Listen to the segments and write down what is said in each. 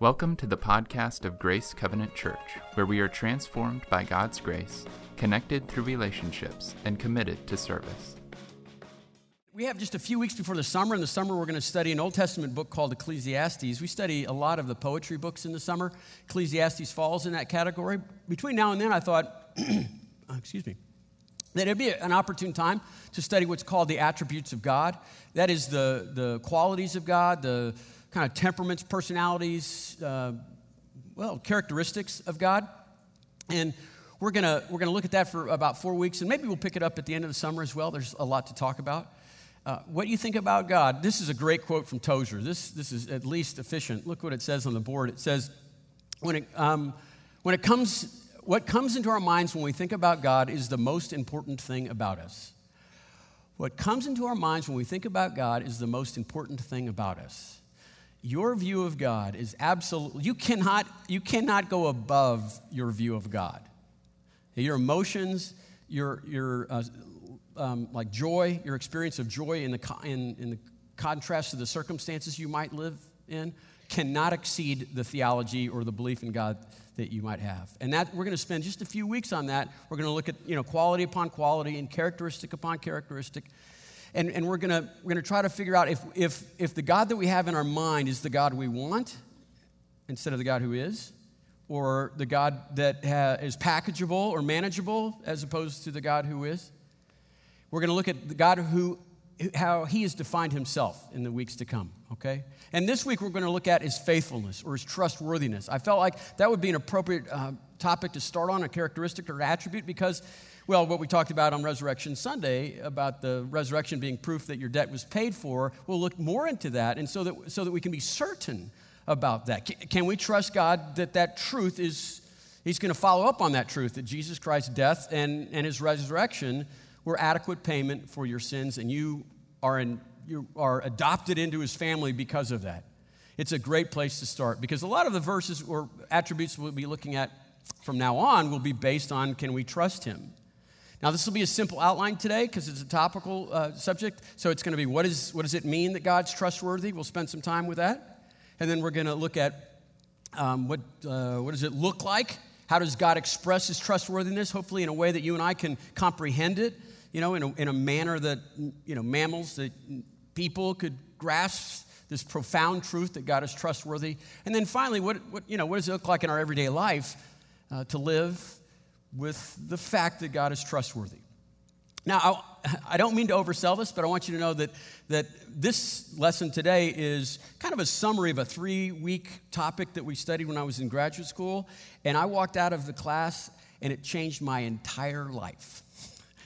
Welcome to the podcast of Grace Covenant Church, where we are transformed by God's grace, connected through relationships, and committed to service. We have just a few weeks before the summer. In the summer, we're going to study an Old Testament book called Ecclesiastes. We study a lot of the poetry books in the summer. Ecclesiastes falls in that category. Between now and then, I thought, uh, excuse me, that it'd be an opportune time to study what's called the attributes of God. That is the, the qualities of God, the kind of temperaments, personalities, uh, well, characteristics of God. And we're going to we're gonna look at that for about four weeks, and maybe we'll pick it up at the end of the summer as well. There's a lot to talk about. Uh, what you think about God? This is a great quote from Tozer. This, this is at least efficient. Look what it says on the board. It says, when it, um, when it comes, what comes into our minds when we think about God is the most important thing about us. What comes into our minds when we think about God is the most important thing about us your view of God is absolutely, you cannot, you cannot go above your view of God. Your emotions, your, your uh, um, like joy, your experience of joy in the, in, in the contrast to the circumstances you might live in, cannot exceed the theology or the belief in God that you might have. And that we're going to spend just a few weeks on that. We're going to look at you know quality upon quality and characteristic upon characteristic and, and we're going we're gonna try to figure out if, if, if the God that we have in our mind is the God we want instead of the God who is, or the God that ha- is packageable or manageable as opposed to the God who is. We're going to look at the God who, how he has defined himself in the weeks to come, okay? And this week we're going to look at his faithfulness or his trustworthiness. I felt like that would be an appropriate uh, topic to start on, a characteristic or attribute, because well, what we talked about on Resurrection Sunday about the resurrection being proof that your debt was paid for, we'll look more into that, and so that, so that we can be certain about that. Can, we trust God that that truth is, He's going to follow up on that truth, that Jesus Christ's death and, and His resurrection were adequate payment for your sins, and you are, in, you are adopted into His family because of that? It's a great place to start because a lot of the verses or attributes we'll be looking at from now on will be based on can we trust Him? Now, this will be a simple outline today because it's a topical uh, subject. So it's going to be what, is, what does it mean that God's trustworthy? We'll spend some time with that. And then we're going to look at um, what, uh, what does it look like? How does God express his trustworthiness? Hopefully, in a way that you and I can comprehend it, you know, in a, in a manner that, you know, mammals, that people could grasp this profound truth that God is trustworthy. And then finally, what, what, you know, what does it look like in our everyday life uh, to live with the fact that God is trustworthy. Now, I, I, don't mean to oversell this, but I want you to know that, that this lesson today is kind of a summary of a three week topic that we studied when I was in graduate school. And I walked out of the class and it changed my entire life.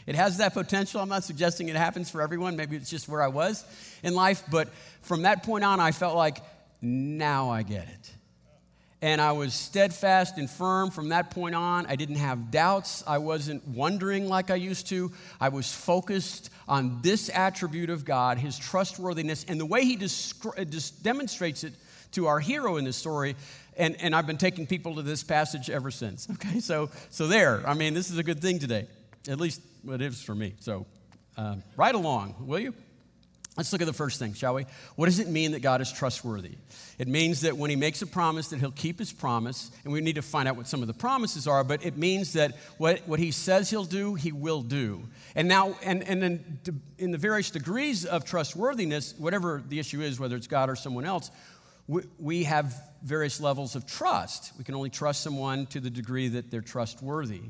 It has that potential. I'm not suggesting it happens for everyone. Maybe it's just where I was in life. But from that point on, I felt like, now I get it. And I was steadfast and firm from that point on. I didn't have doubts. I wasn't wondering like I used to. I was focused on this attribute of God, his trustworthiness, and the way he demonstrates it to our hero in this story. And, and I've been taking people to this passage ever since. Okay, so, so there. I mean, this is a good thing today. At least it is for me. So um, right along, will you? Let's look at the first thing, shall we? What does it mean that God is trustworthy? It means that when he makes a promise that he'll keep his promise, and we need to find out what some of the promises are, but it means that what, what he says he'll do, he will do. And now, and, and then in the various degrees of trustworthiness, whatever the issue is, whether it's God or someone else, we, we have various levels of trust. We can only trust someone to the degree that they're trustworthy.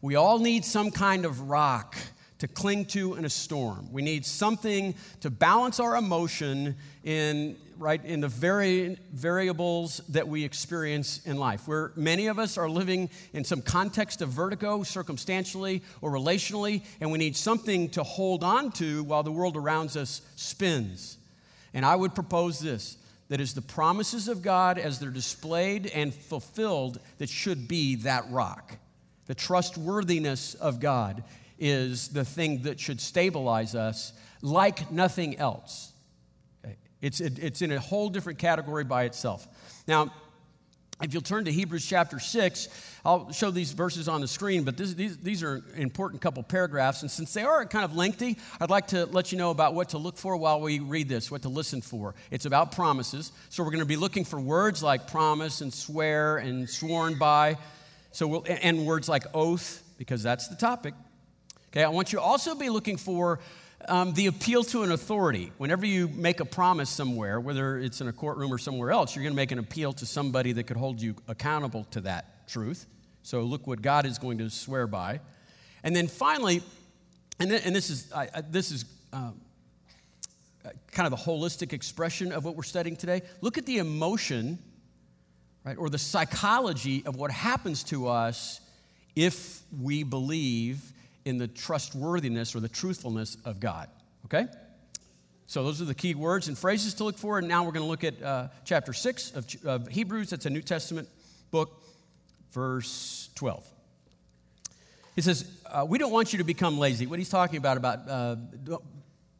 We all need some kind of rock to cling to in a storm. We need something to balance our emotion in right in the very variables that we experience in life. Where many of us are living in some context of vertigo, circumstantially or relationally, and we need something to hold on to while the world around us spins. And I would propose this that is the promises of God as they're displayed and fulfilled that should be that rock. The trustworthiness of God is the thing that should stabilize us like nothing else. It's, it, it's in a whole different category by itself. Now, If you'll turn to Hebrews chapter 6, I'll show these verses on the screen, but this, these, these are an important couple paragraphs. And since they are kind of lengthy, I'd like to let you know about what to look for while we read this, what to listen for. It's about promises. So we're going to be looking for words like promise and swear and sworn by. So we'll, and words like oath, because that's the topic. Okay, I want you to also be looking for um, the appeal to an authority. Whenever you make a promise somewhere, whether it's in a courtroom or somewhere else, you're going to make an appeal to somebody that could hold you accountable to that truth. So look what God is going to swear by. And then finally, and, th- and this is, I, I, this is um, kind of a holistic expression of what we're studying today. Look at the emotion, right, or the psychology of what happens to us if we believe in the trustworthiness or the truthfulness of God. Okay? So those are the key words and phrases to look for. And now we're going to look at uh, chapter 6 of, of Hebrews. That's a New Testament book, verse 12. He says, uh, We don't want you to become lazy. What he's talking about, about uh, don't,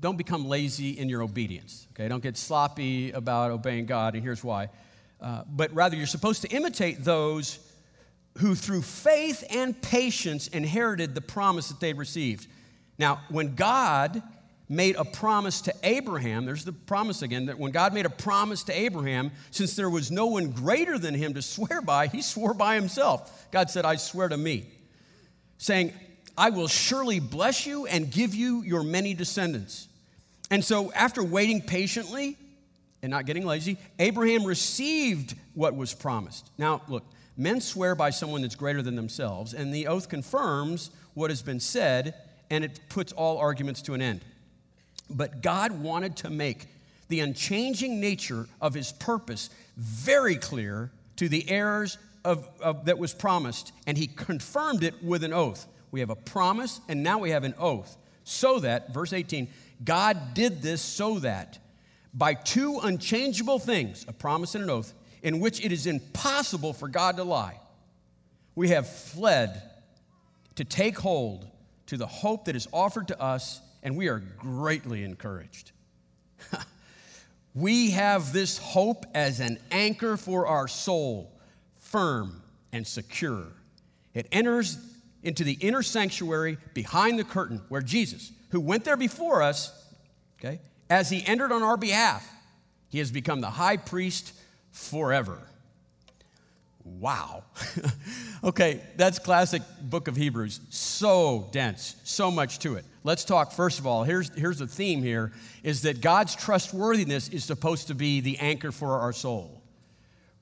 don't become lazy in your obedience. Okay? Don't get sloppy about obeying God, and here's why. Uh, but rather, you're supposed to imitate those who through faith and patience inherited the promise that they received. Now, when God made a promise to Abraham, there's the promise again, that when God made a promise to Abraham, since there was no one greater than him to swear by, he swore by himself. God said, I swear to me, saying, I will surely bless you and give you your many descendants. And so, after waiting patiently and not getting lazy, Abraham received what was promised. Now, look, Men swear by someone that's greater than themselves, and the oath confirms what has been said, and it puts all arguments to an end. But God wanted to make the unchanging nature of his purpose very clear to the heirs of, of, that was promised, and he confirmed it with an oath. We have a promise, and now we have an oath. So that, verse 18, God did this so that by two unchangeable things, a promise and an oath, in which it is impossible for God to lie. We have fled to take hold to the hope that is offered to us, and we are greatly encouraged. we have this hope as an anchor for our soul, firm and secure. It enters into the inner sanctuary behind the curtain where Jesus, who went there before us, okay, as he entered on our behalf, he has become the high priest forever. Wow. okay, that's classic book of Hebrews. So dense, so much to it. Let's talk first of all. Here's, here's the theme here is that God's trustworthiness is supposed to be the anchor for our soul.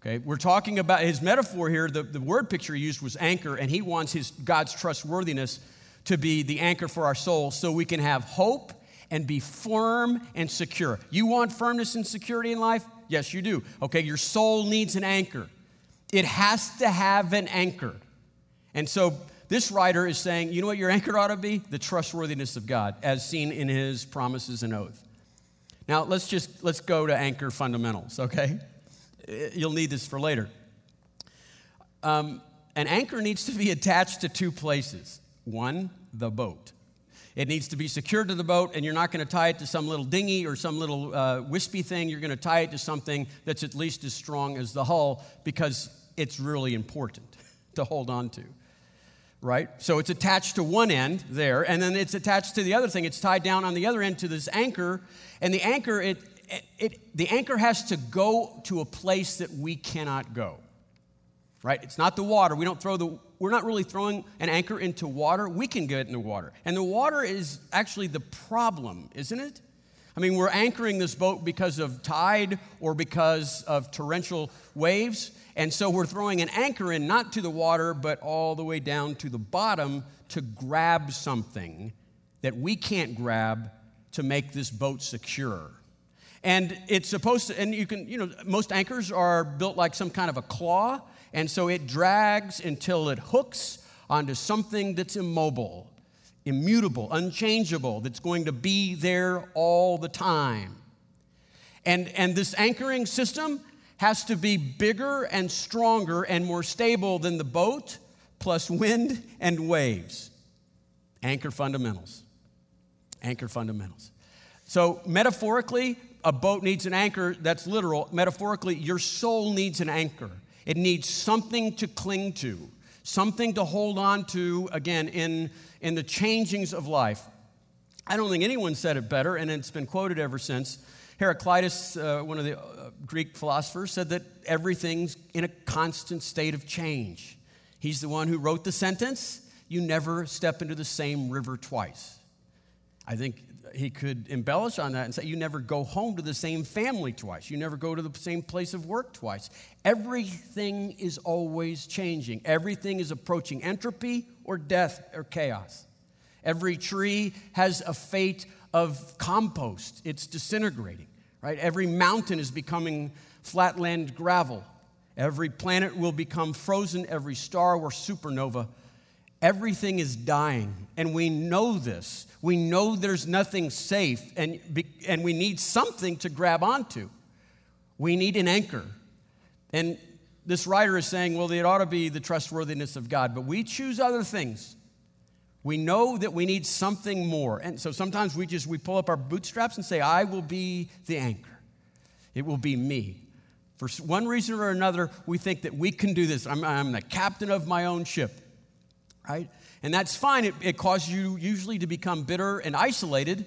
Okay, we're talking about his metaphor here, the, the word picture he used was anchor, and he wants his God's trustworthiness to be the anchor for our soul so we can have hope and be firm and secure. You want firmness and security in life? Yes, you do. Okay, your soul needs an anchor. It has to have an anchor. And so this writer is saying, you know what your anchor ought to be? The trustworthiness of God, as seen in his promises and oath. Now, let's just let's go to anchor fundamentals, okay? You'll need this for later. Um, an anchor needs to be attached to two places. One, the boat. It needs to be secured to the boat, and you're not going to tie it to some little dinghy or some little uh, wispy thing. You're going to tie it to something that's at least as strong as the hull because it's really important to hold on to. Right? So it's attached to one end there, and then it's attached to the other thing. It's tied down on the other end to this anchor, and the anchor, it, it, it the anchor has to go to a place that we cannot go right? It's not the water. We don't throw the, we're not really throwing an anchor into water. We can get in the water. And the water is actually the problem, isn't it? I mean, we're anchoring this boat because of tide or because of torrential waves. And so we're throwing an anchor in, not to the water, but all the way down to the bottom to grab something that we can't grab to make this boat secure. And it's supposed to, and you can, you know, most anchors are built like some kind of a claw. And so it drags until it hooks onto something that's immobile, immutable, unchangeable, that's going to be there all the time. And, and this anchoring system has to be bigger and stronger and more stable than the boat, plus wind and waves. Anchor fundamentals. Anchor fundamentals. So, metaphorically, a boat needs an anchor. That's literal. Metaphorically, your soul needs an anchor. It needs something to cling to, something to hold on to, again, in, in the changings of life. I don't think anyone said it better, and it's been quoted ever since. Heraclitus, uh, one of the uh, Greek philosophers, said that everything's in a constant state of change. He's the one who wrote the sentence, You never step into the same river twice. I think he could embellish on that and say, You never go home to the same family twice. You never go to the same place of work twice. Everything is always changing, everything is approaching entropy or death or chaos. Every tree has a fate of compost, it's disintegrating, right? Every mountain is becoming flatland gravel. Every planet will become frozen, every star or supernova. Everything is dying, and we know this. We know there's nothing safe, and, and we need something to grab onto. We need an anchor. And this writer is saying, well, it ought to be the trustworthiness of God, but we choose other things. We know that we need something more. And so sometimes we just we pull up our bootstraps and say, "I will be the anchor. It will be me." For one reason or another, we think that we can do this. I'm, I'm the captain of my own ship, right? And that's fine. It, it causes you usually to become bitter and isolated.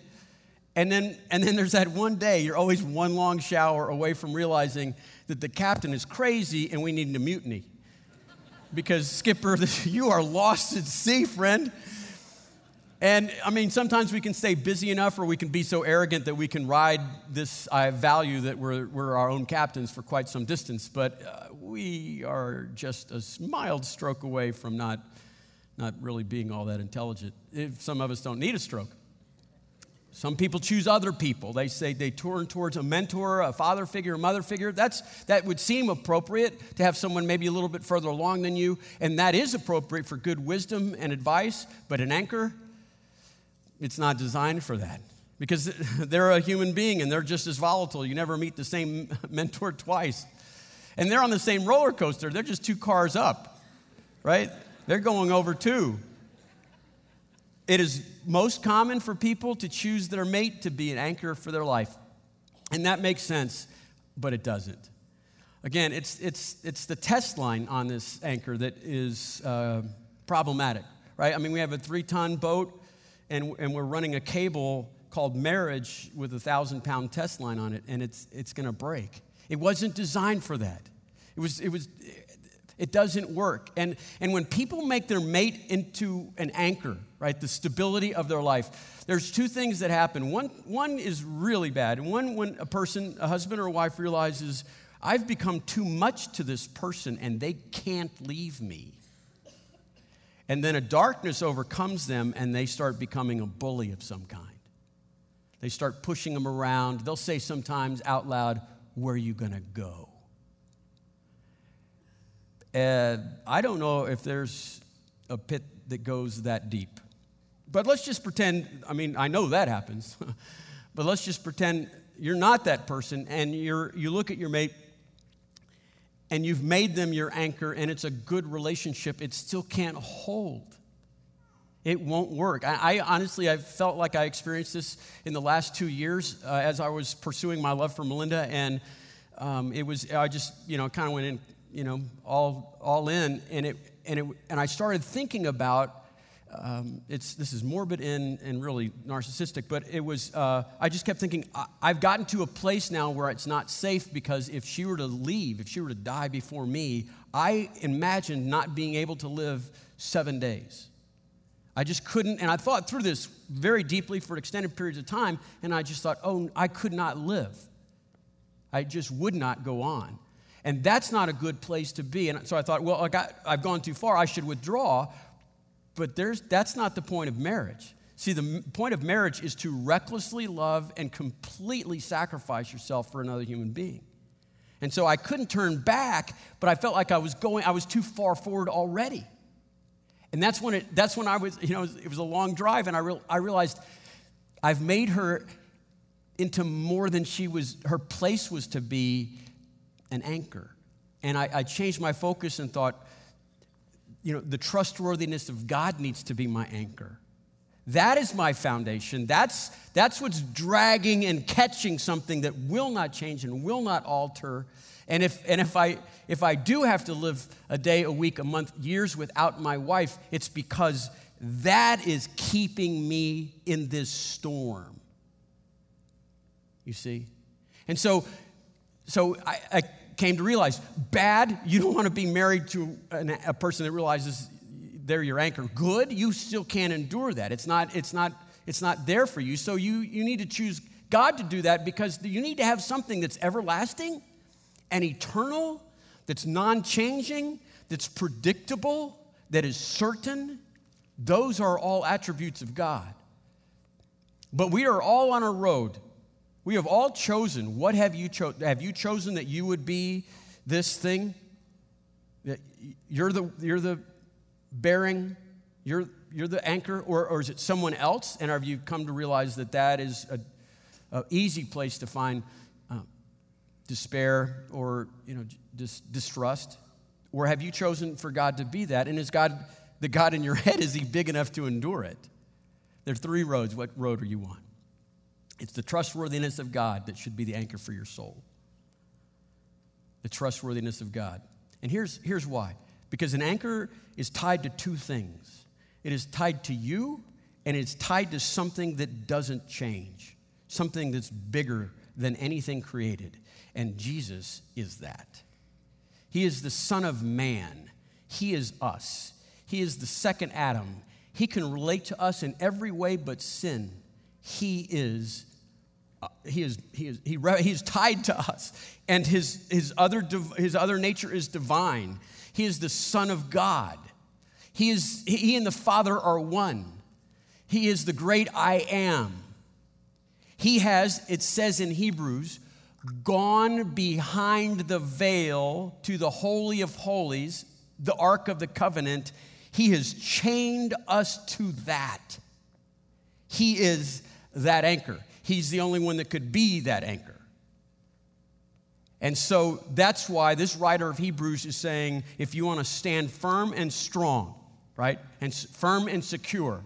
And then, and then there's that one day, you're always one long shower away from realizing that the captain is crazy and we need to mutiny. Because, Skipper, you are lost at sea, friend. And I mean, sometimes we can stay busy enough or we can be so arrogant that we can ride this I value that we're, we're our own captains for quite some distance. But uh, we are just a mild stroke away from not, not really being all that intelligent. If some of us don't need a stroke. Some people choose other people. They say they turn towards a mentor, a father figure, a mother figure. That's, that would seem appropriate to have someone maybe a little bit further along than you, and that is appropriate for good wisdom and advice. But an anchor, it's not designed for that because they're a human being and they're just as volatile. You never meet the same mentor twice. And they're on the same roller coaster, they're just two cars up, right? They're going over too. It is most common for people to choose their mate to be an anchor for their life. And that makes sense, but it doesn't. Again, it's, it's, it's the test line on this anchor that is uh, problematic, right? I mean, we have a three ton boat and, and we're running a cable called marriage with a thousand pound test line on it, and it's, it's going to break. It wasn't designed for that. It was, it was, it doesn't work. And, and when people make their mate into an anchor, right, the stability of their life, there's two things that happen. One, one is really bad. And one, when a person, a husband or a wife realizes, I've become too much to this person and they can't leave me. And then a darkness overcomes them and they start becoming a bully of some kind. They start pushing them around. They'll say sometimes out loud, Where are you going to go? And I don't know if there's a pit that goes that deep. But let's just pretend, I mean, I know that happens, but let's just pretend you're not that person and you're, you look at your mate and you've made them your anchor and it's a good relationship, it still can't hold. It won't work. I, I honestly, I felt like I experienced this in the last two years uh, as I was pursuing my love for Melinda, and um, it was I just you know kind of went in you know all all in, and it and it and I started thinking about um, it's, this is morbid and, and really narcissistic, but it was, uh, I just kept thinking, I, I've gotten to a place now where it's not safe because if she were to leave, if she were to die before me, I imagined not being able to live seven days. I just couldn't, and I thought through this very deeply for extended periods of time, and I just thought, oh, I could not live. I just would not go on. And that's not a good place to be. And so I thought, well, I got, I've gone too far. I should withdraw. But there's, that's not the point of marriage. See, the point of marriage is to recklessly love and completely sacrifice yourself for another human being. And so I couldn't turn back, but I felt like I was going, I was too far forward already. And that's when, it, that's when I was, you know, it was, a long drive, and I, re- I realized I've made her into more than she was, her place was to be an anchor. And I, I changed my focus and thought, you know, the trustworthiness of God needs to be my anchor. That is my foundation. That's, that's what's dragging and catching something that will not change and will not alter. And if, and if, I, if I do have to live a day, a week, a month, years without my wife, it's because that is keeping me in this storm. You see? And so, so I, I came to realize bad, you don't want to be married to an, a person that realizes they're your anchor. Good, you still can't endure that. It's not, it's not, it's not there for you. So you, you need to choose God to do that because you need to have something that's everlasting and eternal, that's non changing, that's predictable, that is certain. Those are all attributes of God. But we are all on a road. We have all chosen. What have you chosen? Have you chosen that you would be this thing? That you're the, you're the bearing, you're, you're the anchor, or, or is it someone else? And have you come to realize that that is a easy place to find uh, despair or you know dis- distrust? Or have you chosen for God to be that? And is God the God in your head? Is He big enough to endure it? There are three roads. What road are you on? It's the trustworthiness of God that should be the anchor for your soul. The trustworthiness of God. And here's, here's why because an anchor is tied to two things it is tied to you, and it's tied to something that doesn't change something that's bigger than anything created. And Jesus is that. He is the Son of Man. He is us. He is the second Adam. He can relate to us in every way but sin. He is. He is, he, is, he, he is tied to us, and his, his, other, his other nature is divine. He is the Son of God. He, is, he and the Father are one. He is the great I am. He has, it says in Hebrews, gone behind the veil to the Holy of Holies, the Ark of the Covenant. He has chained us to that. He is that anchor. He's the only one that could be that anchor. And so that's why this writer of Hebrews is saying if you want to stand firm and strong, right, and firm and secure,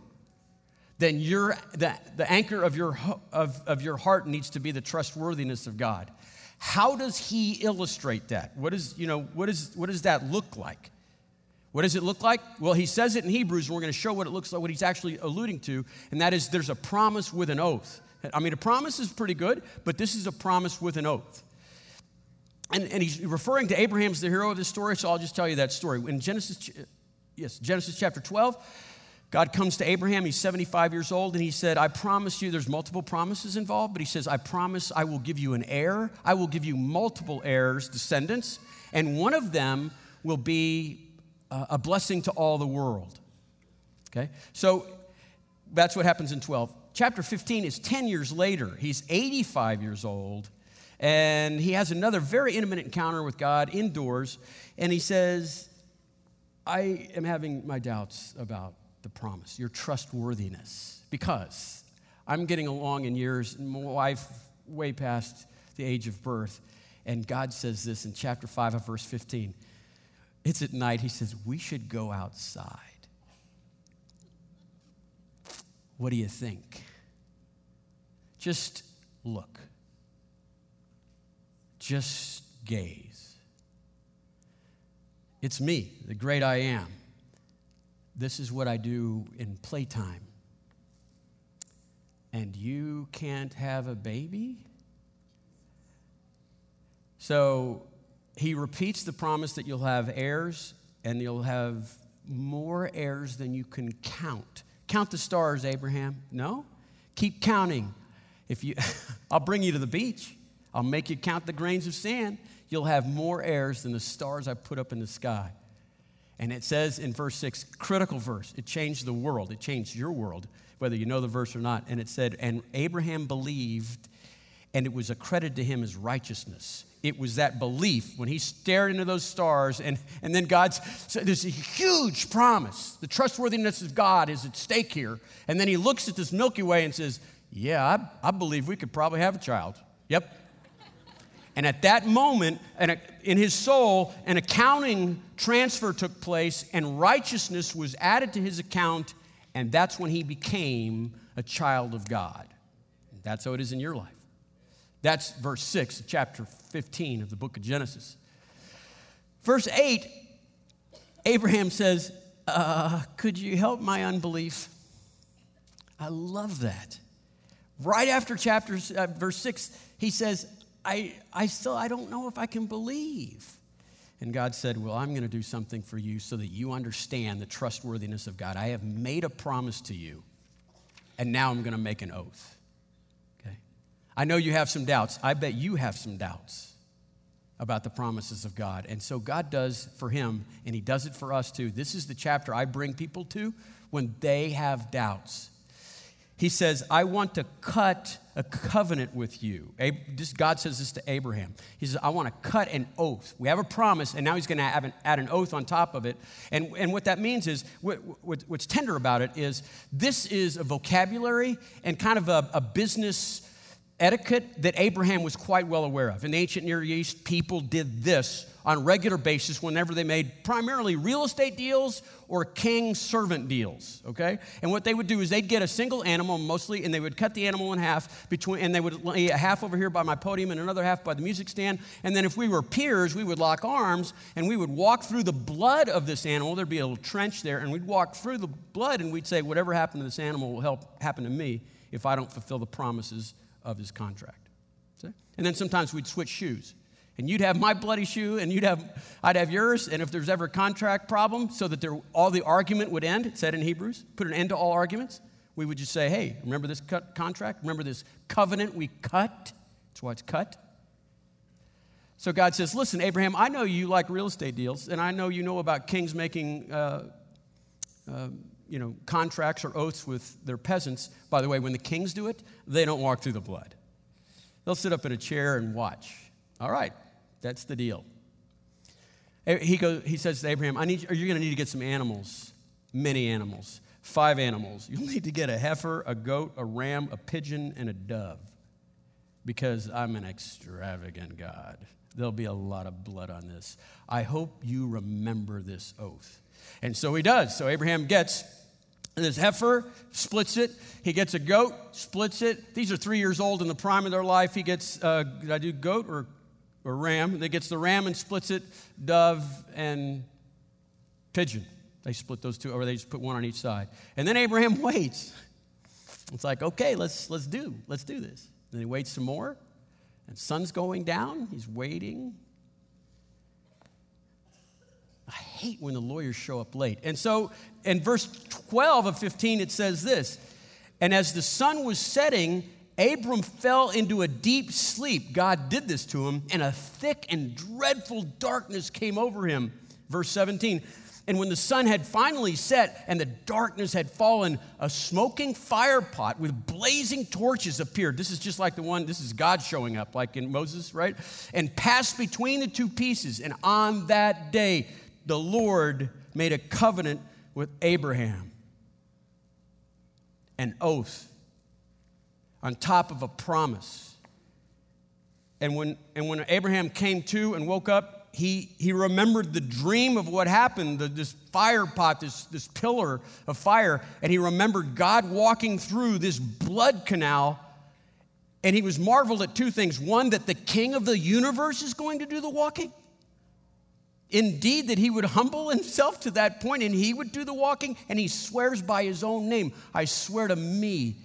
then your, the, the anchor of your, of, of your heart needs to be the trustworthiness of God. How does he illustrate that? What, is, you know, what, is, what does that look like? What does it look like? Well, he says it in Hebrews, and we're going to show what it looks like, what he's actually alluding to, and that is there's a promise with an oath. I mean, a promise is pretty good, but this is a promise with an oath. And, and he's referring to Abraham's the hero of this story, so I'll just tell you that story. In Genesis, yes, Genesis chapter 12, God comes to Abraham, he's 75 years old, and he said, I promise you, there's multiple promises involved, but he says, I promise I will give you an heir. I will give you multiple heirs, descendants, and one of them will be uh, a blessing to all the world. Okay? So that's what happens in 12. Chapter 15 is 10 years later. He's 85 years old, and he has another very intimate encounter with God indoors, and he says, I am having my doubts about the promise, your trustworthiness. Because I'm getting along in years, my wife way past the age of birth, and God says this in chapter 5 of verse 15. It's at night, he says, We should go outside. What do you think? Just look. Just gaze. It's me, the great I am. This is what I do in playtime. And you can't have a baby? So he repeats the promise that you'll have heirs and you'll have more heirs than you can count. Count the stars, Abraham. No? Keep counting. If you I'll bring you to the beach. I'll make you count the grains of sand. You'll have more heirs than the stars I put up in the sky. And it says in verse 6, critical verse, it changed the world, it changed your world, whether you know the verse or not. And it said, And Abraham believed, and it was accredited to him as righteousness. It was that belief when he stared into those stars, and, and then God's said, There's a huge promise. The trustworthiness of God is at stake here. And then he looks at this Milky Way and says, Yeah, I, I believe we could probably have a child. Yep, and at that moment, in his soul, an accounting transfer took place, and righteousness was added to his account, and that's when he became a child of God. That's how it is in your life. That's verse 6 of chapter 15 of the book of Genesis. Verse 8, Abraham says, uh, Could you help my unbelief? I love that. Right after chapter uh, verse 6, he says, I, I still I don't know if I can believe. And God said, Well, I'm going to do something for you so that you understand the trustworthiness of God. I have made a promise to you, and now I'm going to make an oath. I know you have some doubts. I bet you have some doubts about the promises of God. And so God does for him, and he does it for us too. This is the chapter I bring people to when they have doubts. He says, I want to cut a covenant with you. God says this to Abraham. He says, I want to cut an oath. We have a promise, and now he's going to an, add an oath on top of it. And, and what that means is, what, what, what's tender about it is, this is a vocabulary and kind of a, a business etiquette that Abraham was quite well aware of. In the ancient Near East, people did this on a regular basis whenever they made primarily real estate deals or king servant deals, okay? And what they would do is they'd get a single animal mostly and they would cut the animal in half between and they would lay a half over here by my podium and another half by the music stand. And then if we were peers, we would lock arms and we would walk through the blood of this animal. There'd be a little trench there and we'd walk through the blood and we'd say whatever happened to this animal will help happen to me if I don't fulfill the promises of his contract. See? And then sometimes we'd switch shoes and you'd have my bloody shoe and you'd have i'd have yours and if there's ever a contract problem so that there, all the argument would end it said in hebrews put an end to all arguments we would just say hey remember this contract remember this covenant we cut that's why it's cut so god says listen abraham i know you like real estate deals and i know you know about kings making uh, uh, you know contracts or oaths with their peasants by the way when the kings do it they don't walk through the blood they'll sit up in a chair and watch all right that's the deal. Eh, he, goes, he says to Abraham, I need, you're going to need to get some animals, many animals, five animals. You'll need to get a heifer, a goat, a ram, a pigeon, and a dove because I'm an extravagant God. There'll be a lot of blood on this. I hope you remember this oath. And so he does. So Abraham gets this heifer, splits it. He gets a goat, splits it. These are three years old in the prime of their life. He gets, uh, did I do goat or or ram. That gets the ram and splits it, dove and pigeon. They split those two, or they just put one on each side. And then Abraham waits. It's like, okay, let's, let's do, let's do this. And he waits some more, and sun's going down. He's waiting. I hate when the lawyers show up late. And so in verse 12 of 15, it says this And as the sun was setting, Abram fell into a deep sleep. God did this to him, and a thick and dreadful darkness came over him. Verse 17. And when the sun had finally set and the darkness had fallen, a smoking fire pot with blazing torches appeared. This is just like the one, this is God showing up, like in Moses, right? And passed between the two pieces. And on that day, the Lord made a covenant with Abraham, an oath on top of a promise. And when, and when Abraham came to and woke up, he, he remembered the dream of what happened, the, this fire pot, this, this pillar of fire, and he remembered God walking through this blood canal. And he was marveled at two things. One, that the king of the universe is going to do the walking. Indeed, that he would humble himself to that point and he would do the walking, and he swears by his own name I swear to me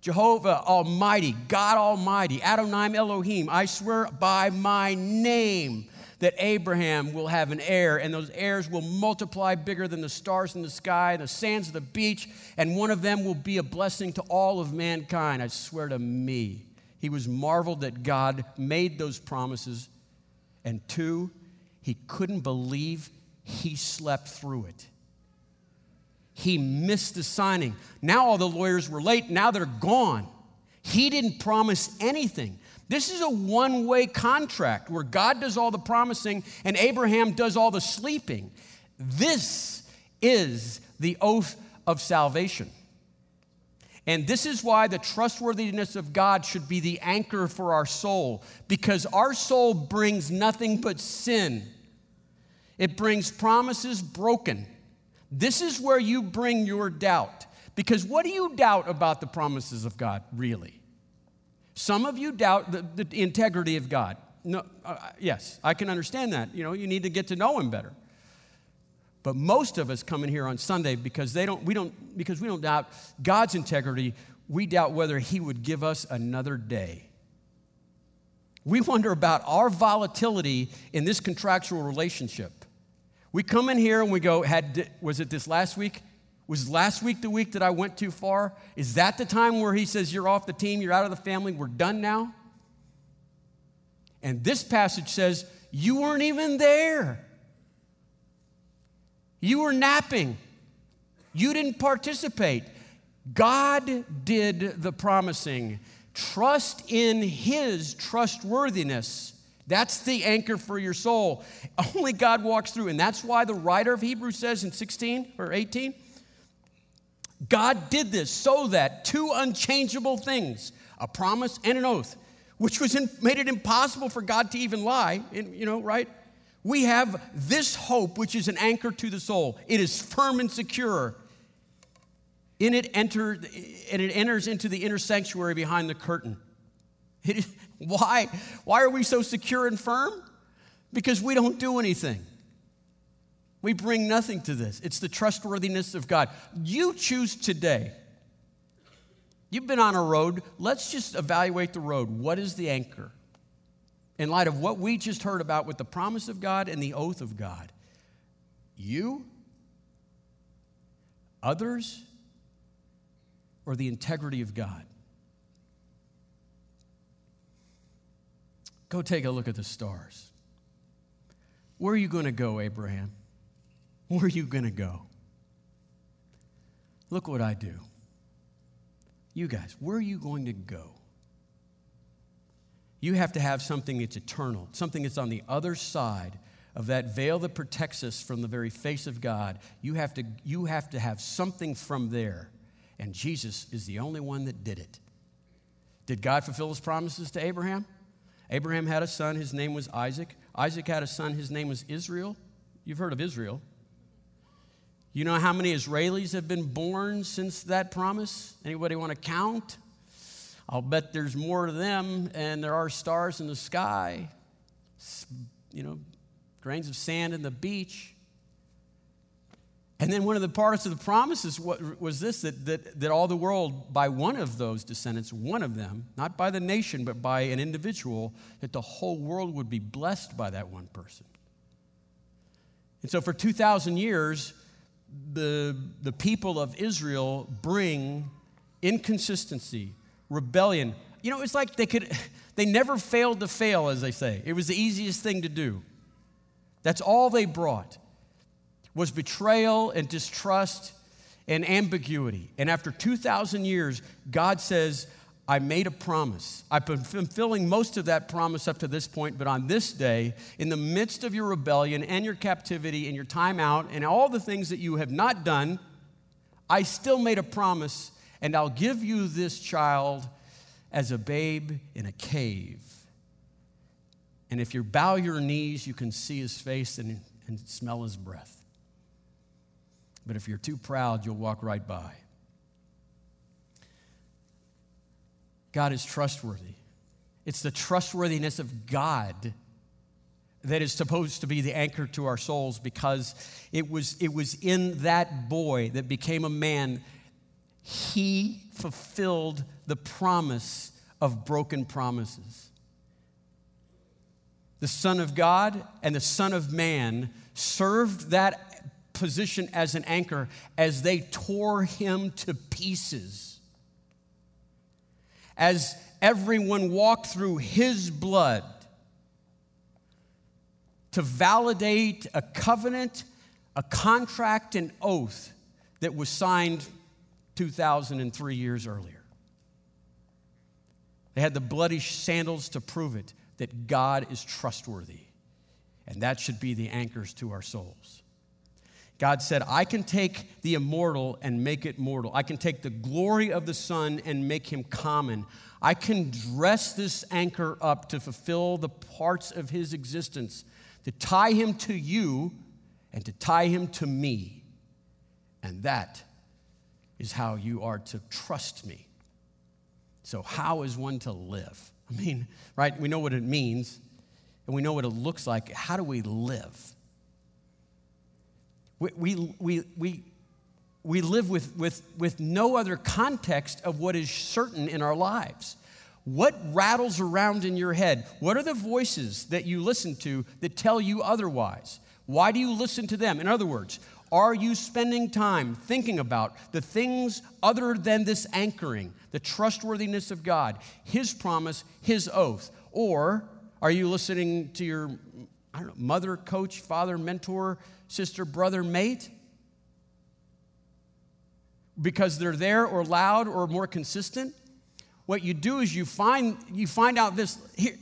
Jehovah Almighty, God Almighty, Adonai Elohim, I swear by my name that Abraham will have an heir, and those heirs will multiply bigger than the stars in the sky, the sands of the beach, and one of them will be a blessing to all of mankind. I swear to me. He was marveled that God made those promises. And two, he couldn't believe he slept through it. He missed the signing. Now all the lawyers were late. Now they're gone. He didn't promise anything. This is a one way contract where God does all the promising and Abraham does all the sleeping. This is the oath of salvation. And this is why the trustworthiness of God should be the anchor for our soul, because our soul brings nothing but sin. It brings promises broken. This is where you bring your doubt. Because what do you doubt about the promises of God, really? Some of you doubt the, the integrity of God. No, uh, yes, I can understand that. You know, you need to get to know Him better. But most of us come in here on Sunday because they don't, we don't, because we don't doubt God's integrity. We doubt whether He would give us another day. We wonder about our volatility in this contractual relationship. We come in here and we go, had, was it this last week? Was last week the week that I went too far? Is that the time where he says, You're off the team, you're out of the family, we're done now? And this passage says, You weren't even there. You were napping. You didn't participate. God did the promising. Trust in His trustworthiness. That's the anchor for your soul. Only God walks through. And that's why the writer of Hebrews says in 16 or 18 God did this so that two unchangeable things, a promise and an oath, which was in, made it impossible for God to even lie, you know, right? We have this hope, which is an anchor to the soul. It is firm and secure. In it, enter, and it enters into the inner sanctuary behind the curtain. Is, why? Why are we so secure and firm? Because we don't do anything. We bring nothing to this. It's the trustworthiness of God. You choose today. You've been on a road. Let's just evaluate the road. What is the anchor? In light of what we just heard about with the promise of God and the oath of God, you, others, or the integrity of God? Go take a look at the stars. Where are you going to go, Abraham? Where are you going to go? Look what I do. You guys, where are you going to go? You have to have something that's eternal, something that's on the other side of that veil that protects us from the very face of God. You have to, you have, to have something from there. And Jesus is the only one that did it. Did God fulfill his promises to Abraham? Abraham had a son, his name was Isaac. Isaac had a son, his name was Israel. You've heard of Israel. You know how many Israelis have been born since that promise? Anybody want to count? I'll bet there's more to them, and there are stars in the sky, you know, grains of sand in the beach. And then one of the parts of the promises was this that, that, that all the world, by one of those descendants, one of them, not by the nation, but by an individual, that the whole world would be blessed by that one person. And so for 2,000 years, the, the people of Israel bring inconsistency, rebellion. You know, it's like they could, they never failed to fail, as they say. It was the easiest thing to do. That's all they brought was betrayal and distrust and ambiguity. And after 2,000 years, God says, I made a promise. I've been fulfilling most of that promise up to this point, but on this day, in the midst of your rebellion and your captivity and your time out and all the things that you have not done, I still made a promise, and I'll give you this child as a babe in a cave. And if you bow your knees, you can see his face and, and smell his breath. But if you're too proud, you'll walk right by. God is trustworthy. It's the trustworthiness of God that is supposed to be the anchor to our souls because it was, it was in that boy that became a man. He fulfilled the promise of broken promises. The Son of God and the Son of Man served that position as an anchor as they tore him to pieces as everyone walked through his blood to validate a covenant, a contract, an oath that was signed 2,003 years earlier. They had the bloody sandals to prove it that God is trustworthy. And that should be the anchors to our souls. God said, I can take the immortal and make it mortal. I can take the glory of the Son and make him common. I can dress this anchor up to fulfill the parts of his existence, to tie him to you and to tie him to me. And that is how you are to trust me. So, how is one to live? I mean, right? We know what it means and we know what it looks like. How do we live? We, we, we, we, live with, with, with no other context of what is certain in our lives. What rattles around in your head? What are the voices that you listen to that tell you otherwise? Why do you listen to them? In other words, are you spending time thinking about the things other than this anchoring, the trustworthiness of God, His promise, His oath? Or are you listening to your I don't know, mother, coach, father, mentor, sister, brother, mate? Because they're there or loud or more consistent? What you do is you find, you find out this. Here,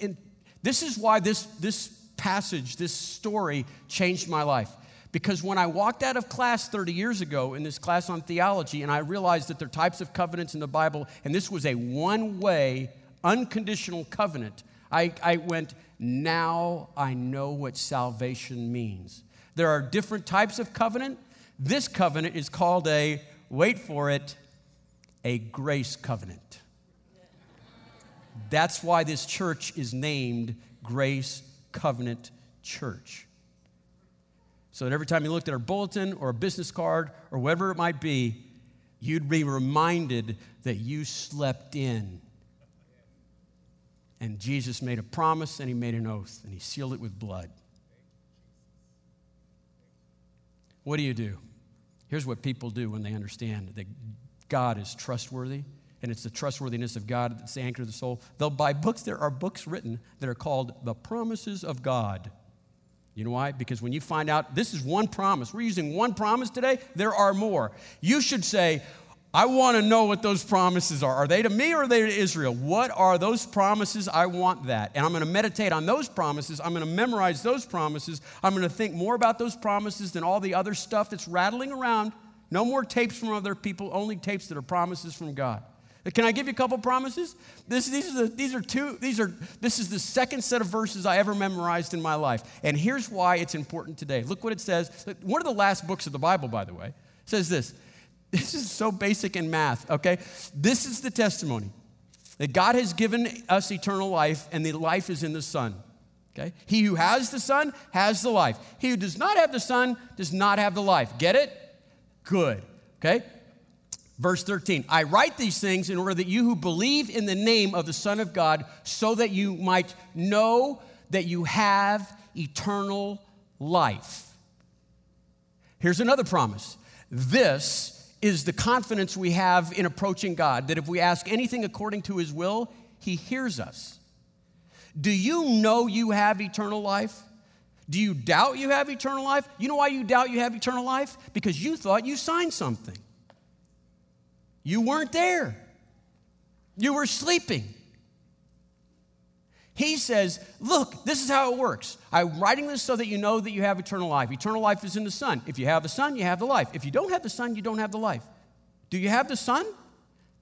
and this is why this, this passage, this story changed my life. Because when I walked out of class 30 years ago in this class on theology, and I realized that there are types of covenants in the Bible, and this was a one way, unconditional covenant, I, I went, now I know what salvation means. There are different types of covenant. This covenant is called a, wait for it, a grace covenant. That's why this church is named Grace Covenant Church. So that every time you looked at our bulletin or a business card or whatever it might be, you'd be reminded that you slept in. And Jesus made a promise and he made an oath and he sealed it with blood. What do you do? Here's what people do when they understand that God is trustworthy, and it's the trustworthiness of God that's the anchor of the soul. They'll buy books. There are books written that are called The Promises of God. You know why? Because when you find out this is one promise, we're using one promise today, there are more. You should say, I want to know what those promises are. Are they to me or are they to Israel? What are those promises? I want that. And I'm going to meditate on those promises. I'm going to memorize those promises. I'm going to think more about those promises than all the other stuff that's rattling around no more tapes from other people, only tapes that are promises from God. Can I give you a couple promises? This, these, are the, these are two, these are, this is the second set of verses I ever memorized in my life. And here's why it's important today. Look what it says. One of the last books of the Bible, by the way, says this. This is so basic in math, okay? This is the testimony that God has given us eternal life, and the life is in the Son. Okay? He who has the Son has the life. He who does not have the Son does not have the life. Get it? good. Okay? Verse 13 I write these things in order that you who believe in the name of the Son of God, so that you might know that you have eternal life. Here's another promise. This is the confidence we have in approaching God that if we ask anything according to his will, he hears us. Do you know you have eternal life? Do you doubt you have eternal life? You know why you doubt you have eternal life? Because you thought you signed something. You weren't there, you were sleeping. He says, Look, this is how it works. I'm writing this so that you know that you have eternal life. Eternal life is in the Son. If you have the Son, you have the life. If you don't have the Son, you don't have the life. Do you have the Son?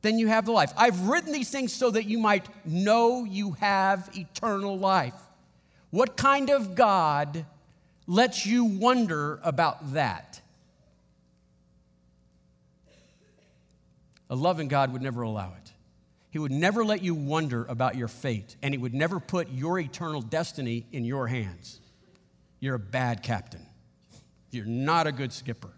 Then you have the life. I've written these things so that you might know you have eternal life. What kind of God lets you wonder about that? A loving God would never allow it. He would never let you wonder about your fate, and He would never put your eternal destiny in your hands. You're a bad captain. You're not a good skipper.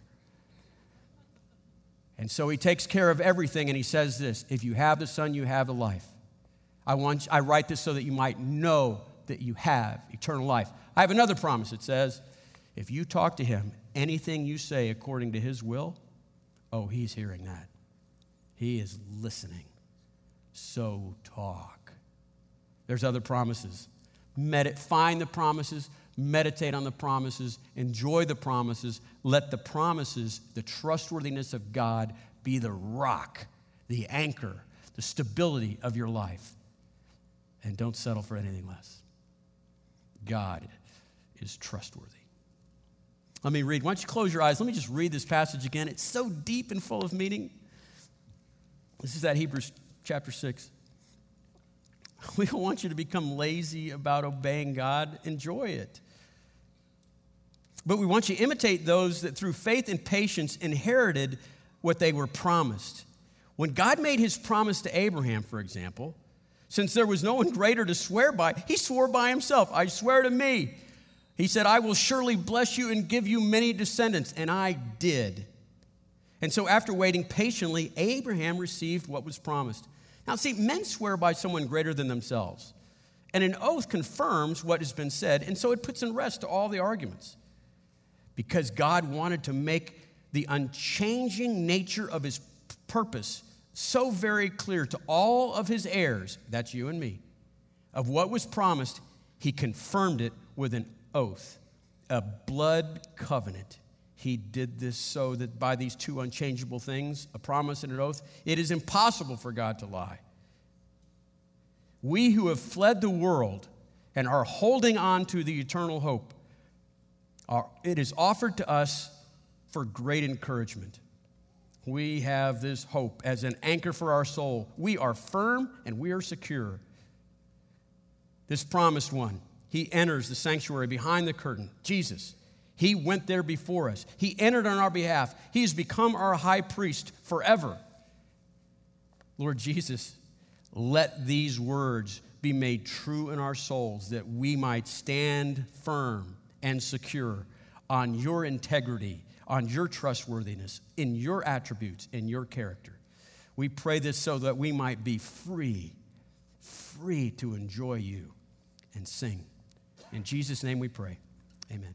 And so He takes care of everything, and He says this If you have the Son, you have the life. I, want, I write this so that you might know that you have eternal life. I have another promise. It says, if you talk to him, anything you say according to his will, oh, he's hearing that. He is listening. So talk. There's other promises. Medit- find the promises, meditate on the promises, enjoy the promises. Let the promises, the trustworthiness of God, be the rock, the anchor, the stability of your life. And don't settle for anything less. God is trustworthy. Let me read. Why don't you close your eyes? Let me just read this passage again. It's so deep and full of meaning. This is that Hebrews chapter 6. We don't want you to become lazy about obeying God. Enjoy it. But we want you to imitate those that through faith and patience inherited what they were promised. When God made his promise to Abraham, for example, since there was no one greater to swear by, he swore by himself, I swear to me. He said, I will surely bless you and give you many descendants. And I did. And so, after waiting patiently, Abraham received what was promised. Now, see, men swear by someone greater than themselves. And an oath confirms what has been said, and so it puts in rest to all the arguments. Because God wanted to make the unchanging nature of his purpose so very clear to all of his heirs, that's you and me, of what was promised, he confirmed it with an oath, a blood covenant. He did this so that by these two unchangeable things, a promise and an oath, it is impossible for God to lie. We who have fled the world and are holding on to the eternal hope, are, it is offered to us for great encouragement. We have this hope as an anchor for our soul. We are firm and we are secure. This promised one, he enters the sanctuary behind the curtain. Jesus, he went there before us. He entered on our behalf. He has become our high priest forever. Lord Jesus, let these words be made true in our souls that we might stand firm and secure on your integrity, on your trustworthiness, in your attributes, in your character. We pray this so that we might be free, free to enjoy you and sing. In Jesus' name we pray. Amen.